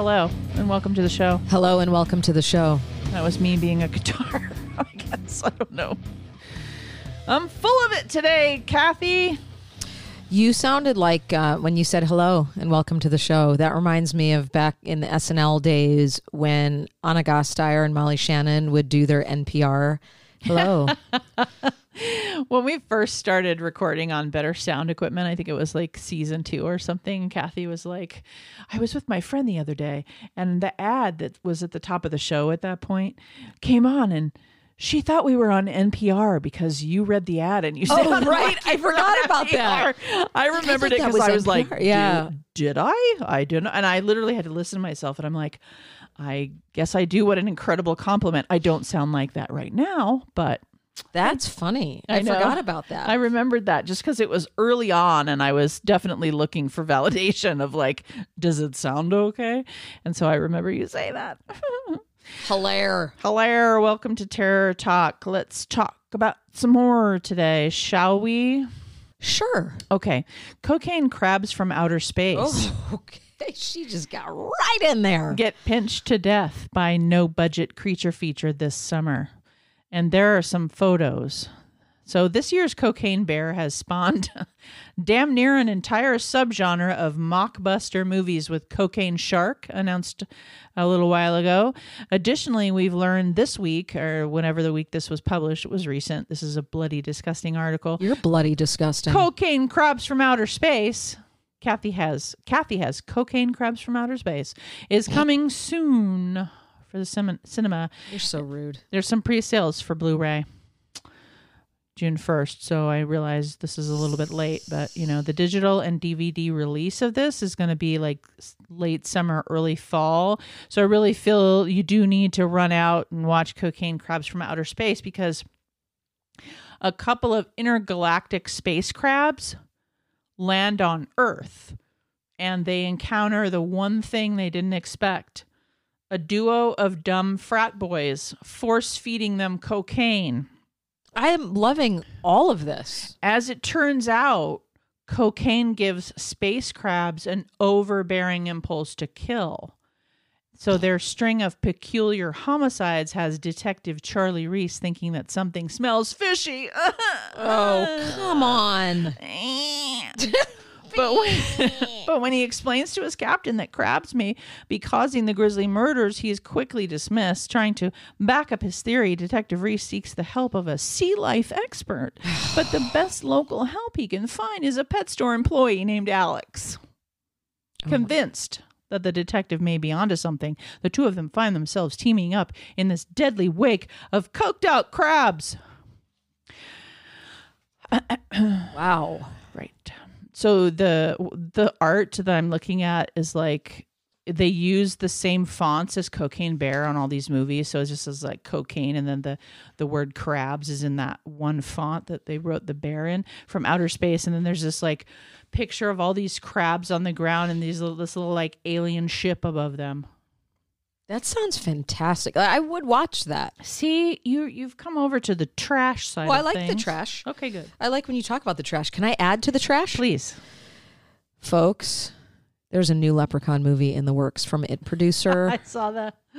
Hello, and welcome to the show. Hello and welcome to the show. That was me being a guitar. I guess. I don't know. I'm full of it today, Kathy. You sounded like uh, when you said hello and welcome to the show. That reminds me of back in the SNL days when Ana Gasteyer and Molly Shannon would do their NPR. Hello. When we first started recording on better sound equipment, I think it was like season two or something. Kathy was like, I was with my friend the other day, and the ad that was at the top of the show at that point came on, and she thought we were on NPR because you read the ad and you said, Oh, right. I forgot about that. I remembered thought it because I was NPR. like, Yeah. "Did- did I? I didn't. And I literally had to listen to myself, and I'm like, I guess I do. What an incredible compliment. I don't sound like that right now, but That's funny. I, know. forgot about that. I remembered that just because it was early on and I was definitely looking for validation of like, does it sound okay? And so I remember you say that. Hilaire. Hello, welcome to Terror Talk. Let's talk about some horror today, shall we? Sure. Okay. Cocaine crabs from outer space Oh, okay. She just got right in there. get pinched to death by no budget creature feature this summer. And there are some photos. So this year's Cocaine Bear has spawned damn near an entire subgenre of mockbuster movies with Cocaine Shark announced a little while ago. Additionally, we've learned this week or whenever the week this was published, it was recent. This is a bloody disgusting article. You're bloody disgusting. Cocaine crabs from outer space. Kathy has Kathy has cocaine crabs from outer space is coming soon for the cin- cinema. You're so rude. There's some pre-sales for Blu-ray June 1st, so I realize this is a little bit late, but you know, the digital and DVD release of this is going to be like late summer, early fall. So I really feel you do need to run out and watch Cocaine Crabs from Outer Space because a couple of intergalactic space crabs land on Earth and they encounter the one thing they didn't expect a duo of dumb frat boys force feeding them cocaine. I am loving all of this. As it turns out, cocaine gives space crabs an overbearing impulse to kill. So their string of peculiar homicides has Detective Charlie Reese thinking that something smells fishy. Oh, come on. but when, but when he explains to his captain that crabs may be causing the grisly murders, he is quickly dismissed. Trying to back up his theory, Detective Reese seeks the help of a sea life expert. But the best local help he can find is a pet store employee named Alex. Oh Convinced that the detective may be onto something, the two of them find themselves teaming up in this deadly wake of coked out crabs. Wow. Right. So the the art that I'm looking at is like they use the same fonts as Cocaine Bear on all these movies. So it just says like cocaine, and then the the word crabs is in that one font that they wrote the bear in from outer space. And then there's this like picture of all these crabs on the ground and these little, this little like alien ship above them. That sounds fantastic. I would watch that. See, you you've come over to the trash side. Well, I like the trash. Okay, good. I like when you talk about the trash. Can I add to the trash? Please. Folks, there's a new Leprechaun movie in the works from It producer. I saw that.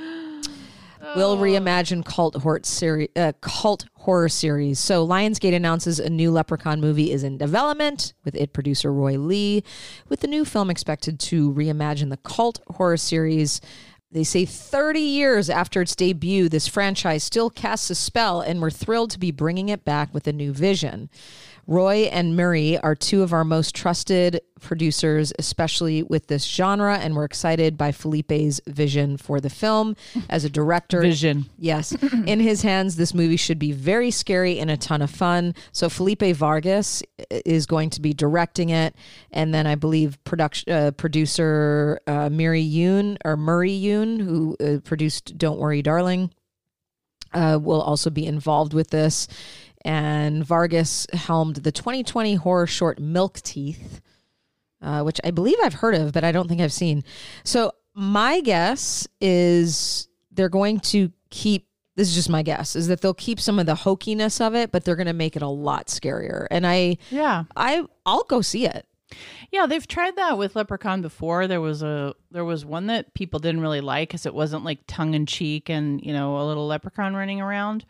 will reimagine cult horror series. Uh, cult horror series. So Lionsgate announces a new Leprechaun movie is in development with it producer Roy Lee, with the new film expected to reimagine the cult horror series. They say 30 years after its debut, this franchise still casts a spell, and we're thrilled to be bringing it back with a new vision. Roy and Murray are two of our most trusted producers, especially with this genre, and we're excited by Felipe's vision for the film as a director. Vision. Yes. In his hands, this movie should be very scary and a ton of fun. So Felipe Vargas is going to be directing it, and then I believe production uh, producer uh, Miri Yoon or Murray Yoon, who uh, produced "Don't Worry, Darling," uh, will also be involved with this. And Vargas helmed the 2020 horror short Milk Teeth, uh, which I believe I've heard of, but I don't think I've seen. So my guess is they're going to keep. This is just my guess is that they'll keep some of the hokiness of it, but they're going to make it a lot scarier. And I, Yeah. I, I'll go see it. Yeah, they've tried that with Leprechaun before. There was a there was one that people didn't really like because it wasn't like tongue in cheek and you know a little leprechaun running around.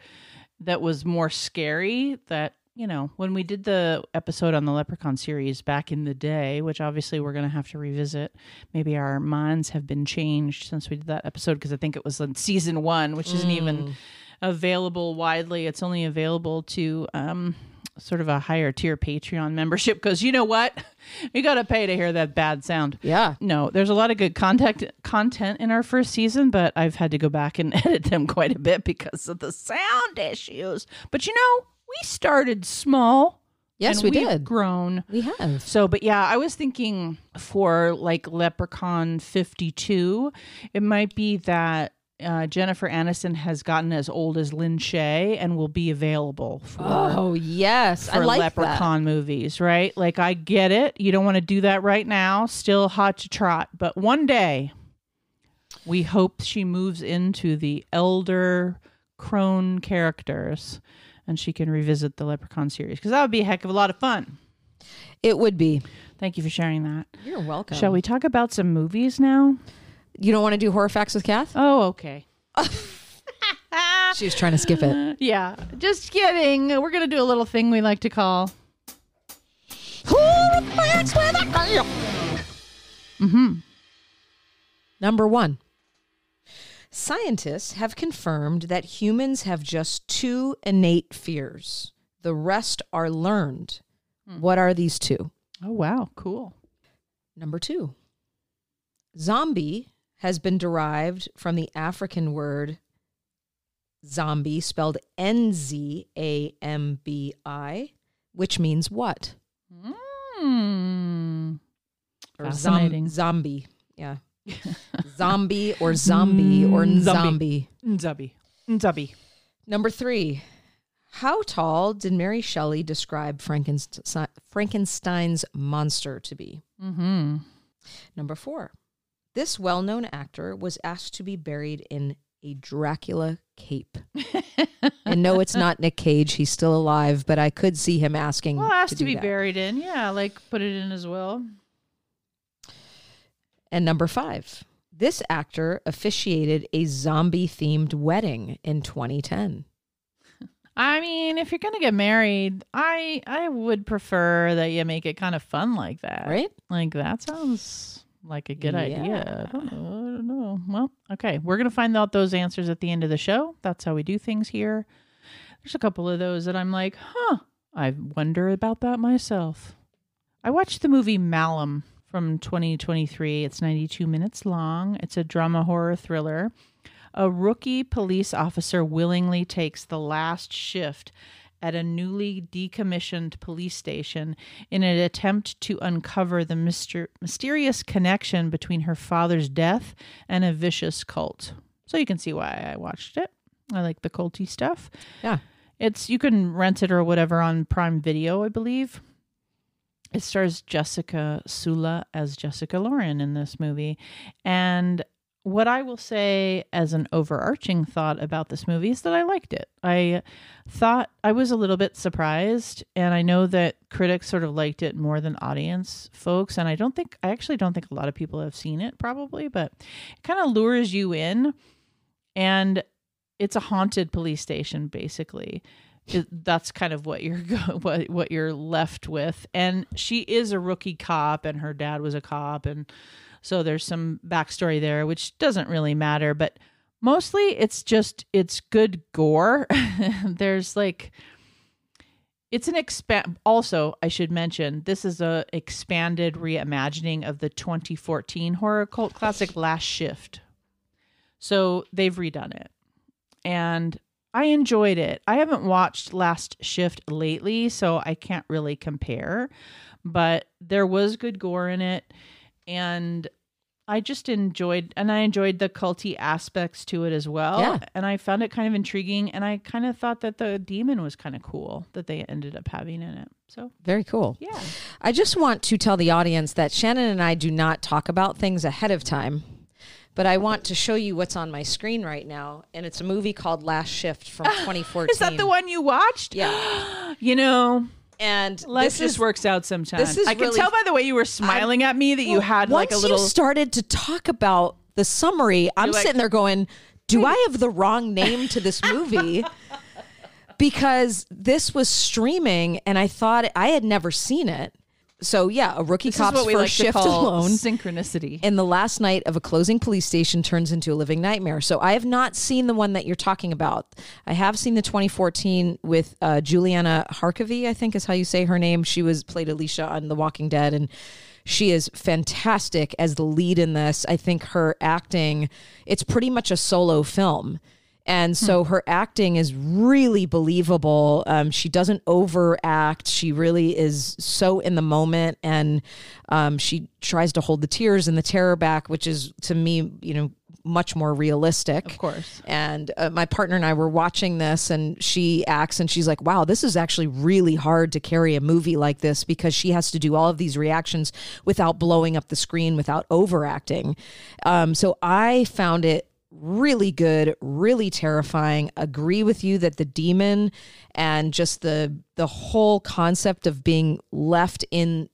That was more scary. That you know when we did the episode on the Leprechaun series back in the day, which obviously we're going to have to revisit. Maybe our minds have been changed since we did that episode because I think it was in season one, which isn't even mm. Available widely. It's only available to um, sort of a higher tier Patreon membership because you know what? You got to pay to hear that bad sound. Yeah. No, there's a lot of good content content in our first season, but I've had to go back and edit them quite a bit because of the sound issues. But you know, we started small. Yes, and we we've did. Grown. We have. So, but yeah, I was thinking for like Leprechaun 52, it might be that uh, Jennifer Aniston has gotten as old as Lin Shaye and will be available for, Oh yes, I for like Leprechaun movies, right? Like, I get it. You don't want to do that right now. Still hot to trot. But one day, we hope she moves into the elder crone characters and she can revisit the Leprechaun series because that would be a heck of a lot of fun. It would be. Thank you for sharing that. You're welcome. Shall we talk about some movies now? You don't want to do horror facts with Kath? Oh, okay. She was trying to skip it. Yeah, just kidding. We're going to do a little thing we like to call. Mm-hmm. Number one. Scientists have confirmed that humans have just two innate fears. The rest are learned. What are these two? Oh, wow. Cool. Number two. Zombie has been derived from the African word zombie, spelled N Z A M B I, which means what? Hmm. Or Fascinating. zombie. Yeah. zombie or zombie or Mm, zombie. zombie. Nzubby. Number three. How tall did Mary Shelley describe Frankenstein, Frankenstein's monster to be? Mm-hmm. Number four. This well known actor was asked to be buried in a Dracula cape. and no, it's not Nick Cage. He's still alive, but I could see him asking. Well, it has to, be that. buried in. Yeah, like put it in as well. And number five. This actor officiated a zombie themed wedding in 2010. I mean, if you're going to get married, I I would prefer that you make it kind of fun like that. Right? Like that sounds like a good Yeah. idea. I don't know. I don't know. Well, okay. We're going to find out those answers at the end of the show. That's how we do things here. There's a couple of those that I'm like, huh, I wonder about that myself. I watched the movie Malum from 2023. It's 92 minutes long. It's a drama horror thriller. A rookie police officer willingly takes the last shift at a newly decommissioned police station in an attempt to uncover the myster- mysterious connection between her father's death and a vicious cult. So you can see why I watched it. I like the culty stuff. Yeah. It's you can rent it or whatever on Prime Video, I believe. It stars Jessica Sula as Jessica Lauren in this movie. And what I will say as an overarching thought about this movie is that I liked it. I thought I was a little bit surprised, and I know that critics sort of liked it more than audience folks. And I don't think, I actually don't think a lot of people have seen it probably, but it kind of lures you in. And it's a haunted police station, basically. That's kind of what you're go- what what you're left with. And she is a rookie cop, and her dad was a cop, and so there's some backstory there, which doesn't really matter. But mostly, it's just it's good gore. there's like it's an expand. Also, I should mention this is a expanded reimagining of the 2014 horror cult classic Last Shift. So they've redone it, and I enjoyed it. I haven't watched Last Shift lately, so I can't really compare, but there was good gore in it and I just enjoyed and I enjoyed the culty aspects to it as well. Yeah. And I found it kind of intriguing and I kind of thought that the demon was kind of cool that they ended up having in it. So, Very cool. yeah. I just want to tell the audience that Shannon and I do not talk about things ahead of time. But I want to show you what's on my screen right now, and it's a movie called Last Shift from 2014. Is that the one you watched? Yeah. You know, and Life this just is works out sometimes. this is I can really- tell by the way you were smiling at me that you had once like a little. you started to talk about the summary, I'm like- sitting there going, "Do hmm. I have the wrong name to this movie?" because this was streaming, and I thought I had never seen it. So yeah, a rookie this is cop's first like to shift alone. synchronicity. And the last night of a closing police station turns into a living nightmare. So I have not seen the one that you're talking about. I have seen the 2014 with uh, Juliana Harkavy, I think is how you say her name. She was played Alicia on The Walking Dead, and she is fantastic as the lead in this. I think her acting, it's pretty much a solo film. And so her acting is really believable. Um, she doesn't overact. She really is so in the moment, and um, she tries to hold the tears and the terror back, which is to me, you know, much more realistic. Of course. And uh, my partner and I were watching this, and she acts, and she's like, "Wow, this is actually really hard to carry a movie like this because she has to do all of these reactions without blowing up the screen, without overacting." Um, so I found it really good, really terrifying. Agree with you that the demon and just the the whole concept of being left in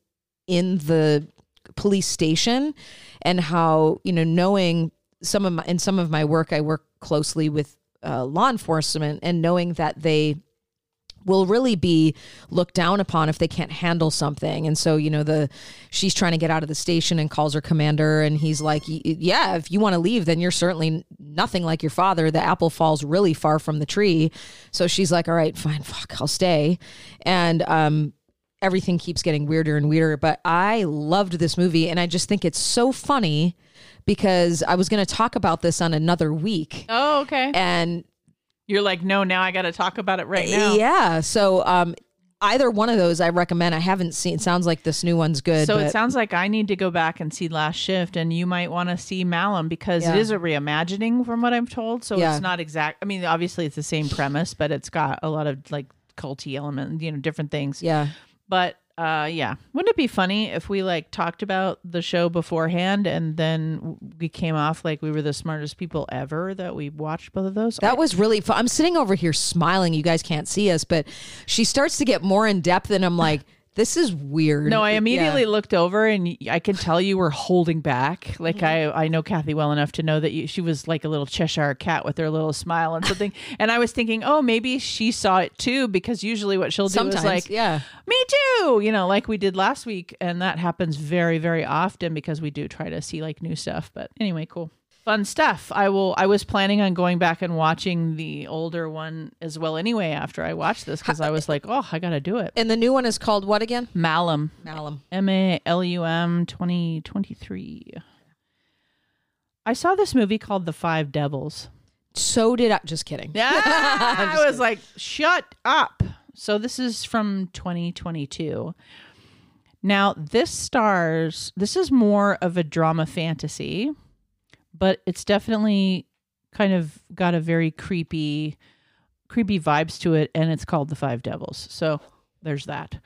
in the police station and how you know knowing some of my in some of my work I work closely with uh, law enforcement and knowing that they will really be looked down upon if they can't handle something. And so you know the she's trying to get out of the station and calls her commander and he's like yeah if you want to leave then you're certainly nothing like your father. The apple falls really far from the tree. So she's like all right fine fuck i'll stay. And um everything keeps getting weirder and weirder but i loved this movie and i just think it's so funny because i was going to talk about this on another week. Oh, okay. and You're like, no, now I got to talk about it right now. yeah. So um, either one of those I recommend. I haven't seen. It sounds like this new one's good. So but it sounds like I need to go back and see Last Shift, and you might want to see Malum because Yeah. it is a reimagining from what I'm told. So Yeah. it's not exact. I mean, obviously it's the same premise, but it's got a lot of like culty element, you know, different things. yeah. But uh, yeah, wouldn't it be funny if we like talked about the show beforehand and then we came off like we were the smartest people ever that we watched both of those? That was really fun. I'm sitting over here smiling. You guys can't see us, but she starts to get more in depth, and I'm like, this is weird. No, I immediately Yeah. looked over and I could tell you were holding back. Like I, I know Kathy well enough to know that you, she was like a little Cheshire cat with her little smile and something. and I was thinking, oh, maybe she saw it too, because usually what she'll do Sometimes, is like, yeah. me too, you know, like we did last week, and that happens very, very often because we do try to see like new stuff. But anyway, cool. Fun stuff. I will. I was planning on going back and watching the older one as well. Anyway, after I watched this, because I was like, "Oh, I got to do it." And the new one is called what again? Malum, Malum. M A L U M 2023. I saw this movie called The Five Devils. So did I. Just kidding. Yeah. I was like, shut up. So this is from 2022. Now, this stars, this is more of a drama fantasy, but it's definitely kind of got a very creepy, creepy vibes to it, and it's called The Five Devils. So there's that.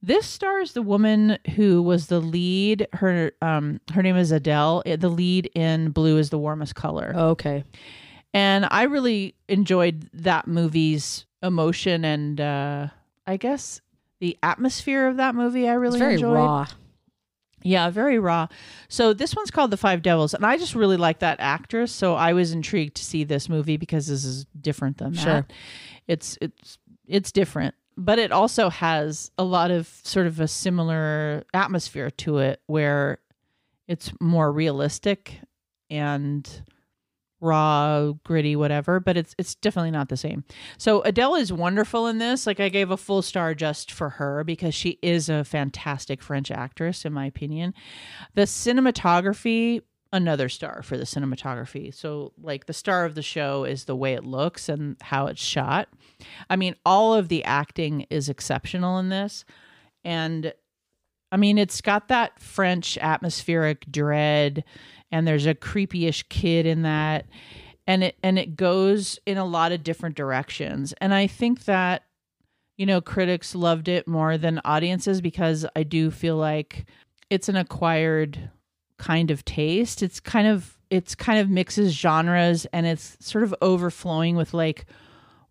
This stars the woman who was the lead. Her um her name is Adele. The lead in Blue is the Warmest Color. Okay. And I really enjoyed that movie's emotion and uh I guess the atmosphere of that movie I really It's very enjoyed. raw. Yeah, very raw. So this one's called The Five Devils, and I just really like that actress. So I was intrigued to see this movie because this is different than Sure. that. It's it's it's different, but it also has a lot of sort of a similar atmosphere to it, where it's more realistic and raw, gritty, whatever. But it's it's definitely not the same. So Adele is wonderful in this. Like I gave a full star just for her because she is a fantastic French actress, in my opinion. The cinematography, another star for the cinematography. So like the star of the show is the way it looks and how it's shot. I mean, all of the acting is exceptional in this. And I mean, it's got that French atmospheric dread, and there's a creepy-ish kid in that, and it and it goes in a lot of different directions. And I think that you know critics loved it more than audiences because I do feel like it's an acquired kind of taste. It's kind of it's kind of mixes genres and it's sort of overflowing with like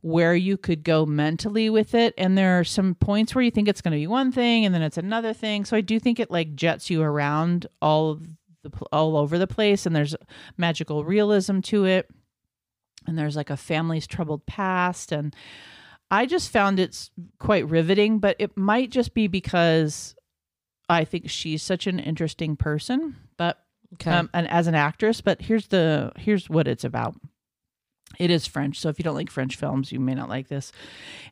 where you could go mentally with it and there are some points where you think it's going to be one thing and then it's another thing so i do think it like jets you around all of the all over the place and there's magical realism to it and there's like a family's troubled past and i just found it's quite riveting but it might just be because i think she's such an interesting person but Okay. um, and as an actress. But here's the here's what it's about. It is French, so if you don't like French films, you may not like this.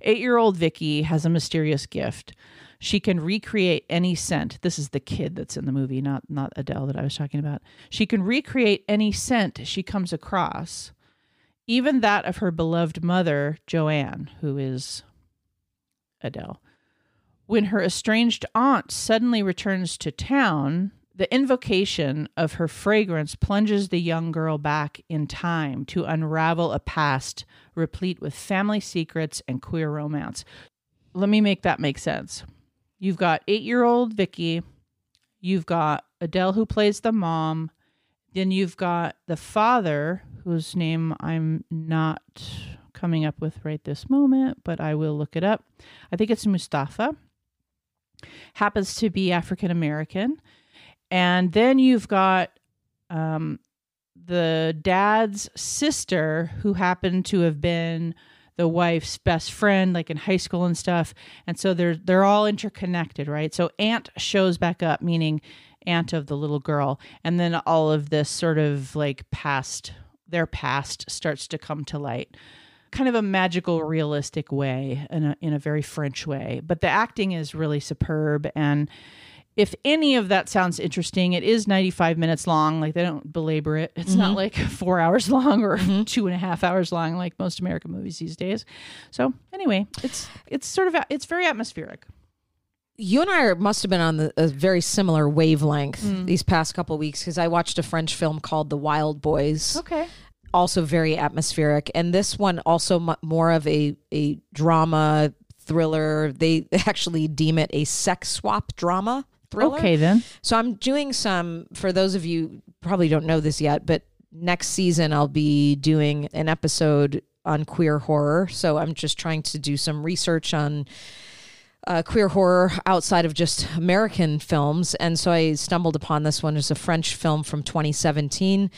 Eight year old Vicky has a mysterious gift. She can recreate any scent. This is the kid that's in the movie, not not Adele that I was talking about. She can recreate any scent she comes across, even that of her beloved mother, Joanne, who is Adele. When her estranged aunt suddenly returns to town, the invocation of her fragrance plunges the young girl back in time to unravel a past replete with family secrets and queer romance. Let me make that make sense. You've got eight year old Vicky, you've got Adele, who plays the mom, then you've got the father, whose name I'm not coming up with right this moment, but I will look it up. I think it's Mustafa. Happens to be African American. And then you've got um, the dad's sister, who happened to have been the wife's best friend, like in high school and stuff. And so they're they're all interconnected, right? So aunt shows back up, meaning aunt of the little girl, and then all of this sort of like past their past starts to come to light kind of a magical realistic way in a, in a very french way but the acting is really superb and if any of that sounds interesting it is 95 minutes long. Like they don't belabor it. It's not like four hours long or two and a half hours long like most american movies these days. So anyway it's it's sort of it's very atmospheric. You and I are, must have been on the, a very similar wavelength Mm. these past couple weeks because I watched a French film called The Wild Boys. okay. Also very atmospheric. And this one also mu more of a a drama thriller. They actually deem it a sex swap drama thriller okay then so i'm doing some for those of you probably don't know this yet but next season i'll be doing an episode on queer horror so i'm just trying to do some research on uh, queer horror outside of just American films. And so I stumbled upon this one. It's a French film from 2017.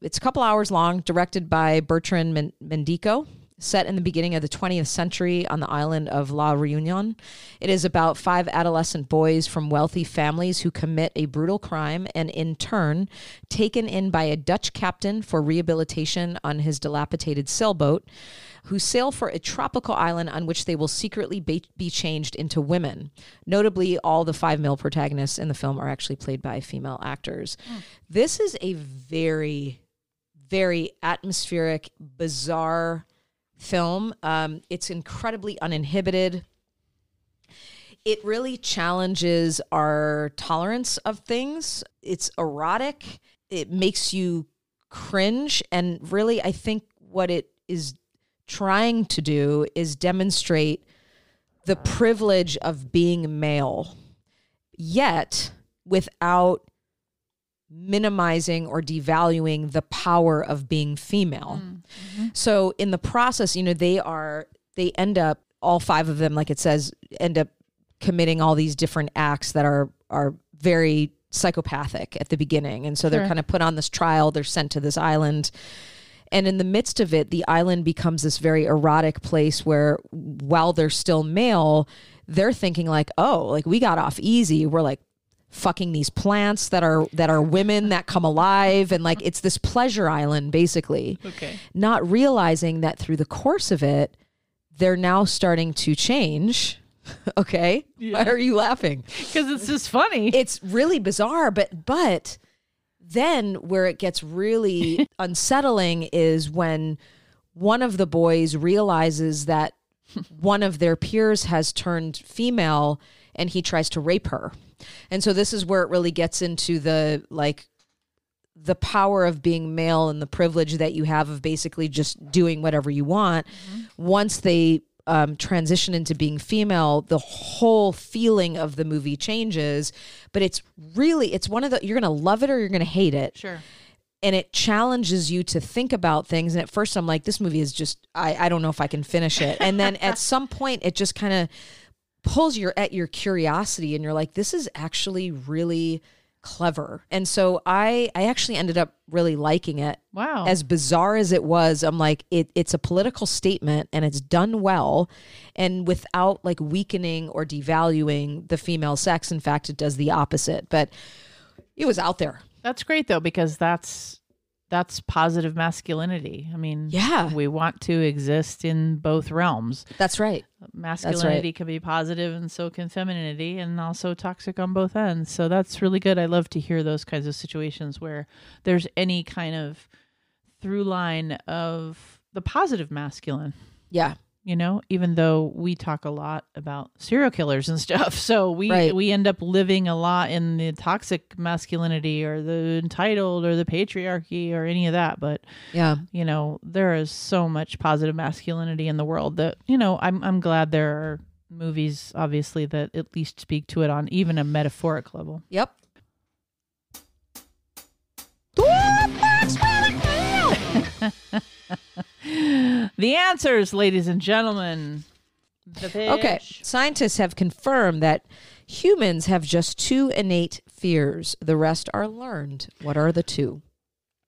It's a couple hours long, directed by Bertrand Mandico, set in the beginning of the 20th century on the island of La Réunion. It is about five adolescent boys from wealthy families who commit a brutal crime and, in turn, taken in by a Dutch captain for rehabilitation on his dilapidated sailboat who sail for a tropical island on which they will secretly be, be changed into women. Notably, all the five male protagonists in the film are actually played by female actors. Hmm. This is a very, very atmospheric, bizarre film. Um, it's incredibly uninhibited. It really challenges our tolerance of things. It's erotic. It makes you cringe. And really, I think what it is trying to do is demonstrate the privilege of being male, yet without minimizing or devaluing the power of being female. Mm. So in the process, you know, they are they end up all five of them like it says end up committing all these different acts that are are very psychopathic at the beginning. And so they're Sure. kind of put on this trial, they're sent to this island. And in the midst of it, the island becomes this very erotic place where while they're still male, they're thinking like, "Oh, like we got off easy. We're like fucking these plants that are that are women that come alive and like it's this pleasure island basically." okay Not realizing that through the course of it, they're now starting to change. okay? Why are you laughing? because it's just funny it's really bizarre but but then where it gets really unsettling is when one of the boys realizes that one of their peers has turned female and he tries to rape her and so this is where it really gets into the like the power of being male and the privilege that you have of basically just doing whatever you want once they um, transition into being female the whole feeling of the movie changes but it's really it's one of the you're gonna love it or you're gonna hate it sure and it challenges you to think about things. And at first, I'm like, this movie is just, I, I don't know if I can finish it. And then at some point, it just kind of pulls your at your curiosity, and you're like, this is actually really clever. And so I I actually ended up really liking it. Wow. As bizarre as it was, I'm like it it's a political statement and it's done well and without like weakening or devaluing the female sex. In fact, it does the opposite. But it was out there. That's great though because that's that's positive masculinity. I mean, Yeah. we want to exist in both realms. That's right. Masculinity can be positive and so can femininity and also toxic on both ends. So that's really good. I love to hear those kinds of situations where there's any kind of through line of the positive masculine. Yeah. You know even though we talk a lot about serial killers and stuff so we Right. we end up living a lot in the toxic masculinity or the entitled or the patriarchy or any of that but Yeah. you know there is so much positive masculinity in the world that you know i'm i'm glad there are movies obviously that at least speak to it on even a metaphoric level Yep. the answers ladies and gentlemen the Okay. Scientists have confirmed that humans have just two innate fears. The rest are learned. What are the two?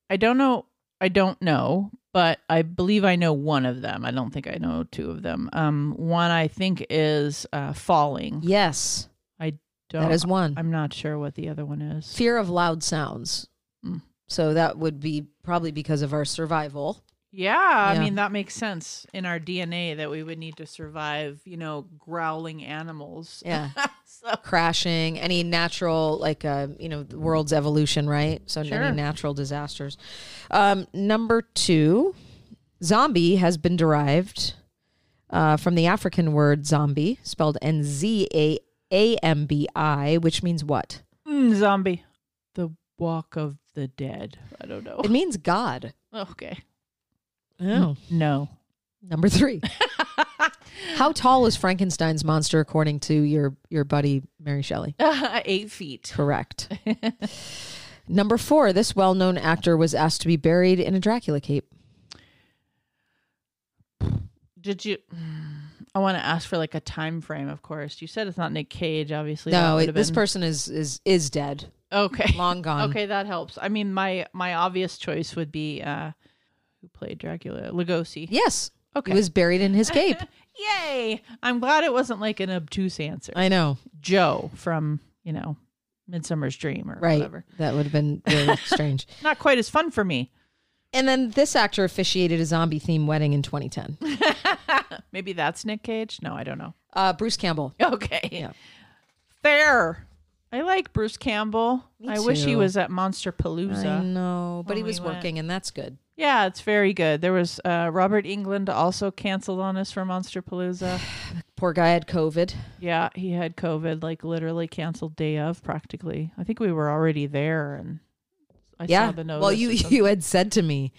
I don't know. I don't know, but I believe I know one of them. I don't think I know two of them. Um, one I think is uh, falling. Yes, I Don't, that is one. I'm not sure what the other one is. Fear of loud sounds. Mm. So that would be probably because of our survival. Yeah, I Yeah. mean that makes sense in our DNA that we would need to survive. You know, growling animals. Yeah. so, Crashing, any natural, like, uh, you know, the world's evolution, right? So Sure. any natural disasters. Um, number two, zombie has been derived uh, from the African word zombie, spelled N Z A A M B I, which means what? mm, zombie, the walk of the dead. I don't know. It means God. okay. Oh. No. Number three. How tall is Frankenstein's monster according to your your buddy Mary Shelley? Eight feet. Correct. Number four, this well known actor was asked to be buried in a Dracula cape. Did you? I want to ask for like a time frame. Of course, you said it's not Nick Cage. Obviously, No, it, this person is is is dead. Okay. Long gone. Okay, that helps. I mean, my my obvious choice would be uh who played Dracula, Lugosi. Yes. Okay. He was buried in his cape. Yay! I'm glad it wasn't like an obtuse answer. I know. Joe from you know Midsummer's Dream or Right. whatever. That would have been really strange. Not quite as fun for me. And then this actor officiated a zombie themed wedding in 2010. Maybe that's Nick Cage. No, I don't know. Uh, Bruce Campbell. Okay. Yeah. Fair. I like Bruce Campbell. Me I wish he was at Monsterpalooza. I know, but he we was working, and that's good. Yeah, it's very good. There was uh, Robert Englund also canceled on us for Monsterpalooza. Poor guy had COVID. yeah, he had COVID, like literally canceled day of practically. I think we were already there, and I yeah. saw the notice. well, you you had said to me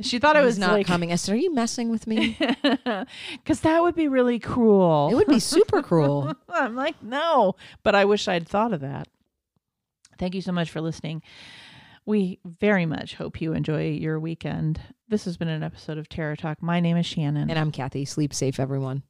she thought I was not like, coming. I said, "Are you messing with me? because that would be really cruel. it would be super cruel." I'm like, no, but I wish I'd thought of that. Thank you so much for listening. We very much hope you enjoy your weekend. This has been an episode of Terror Talk. My name is Shannon. And I'm Kathy. Sleep safe, everyone.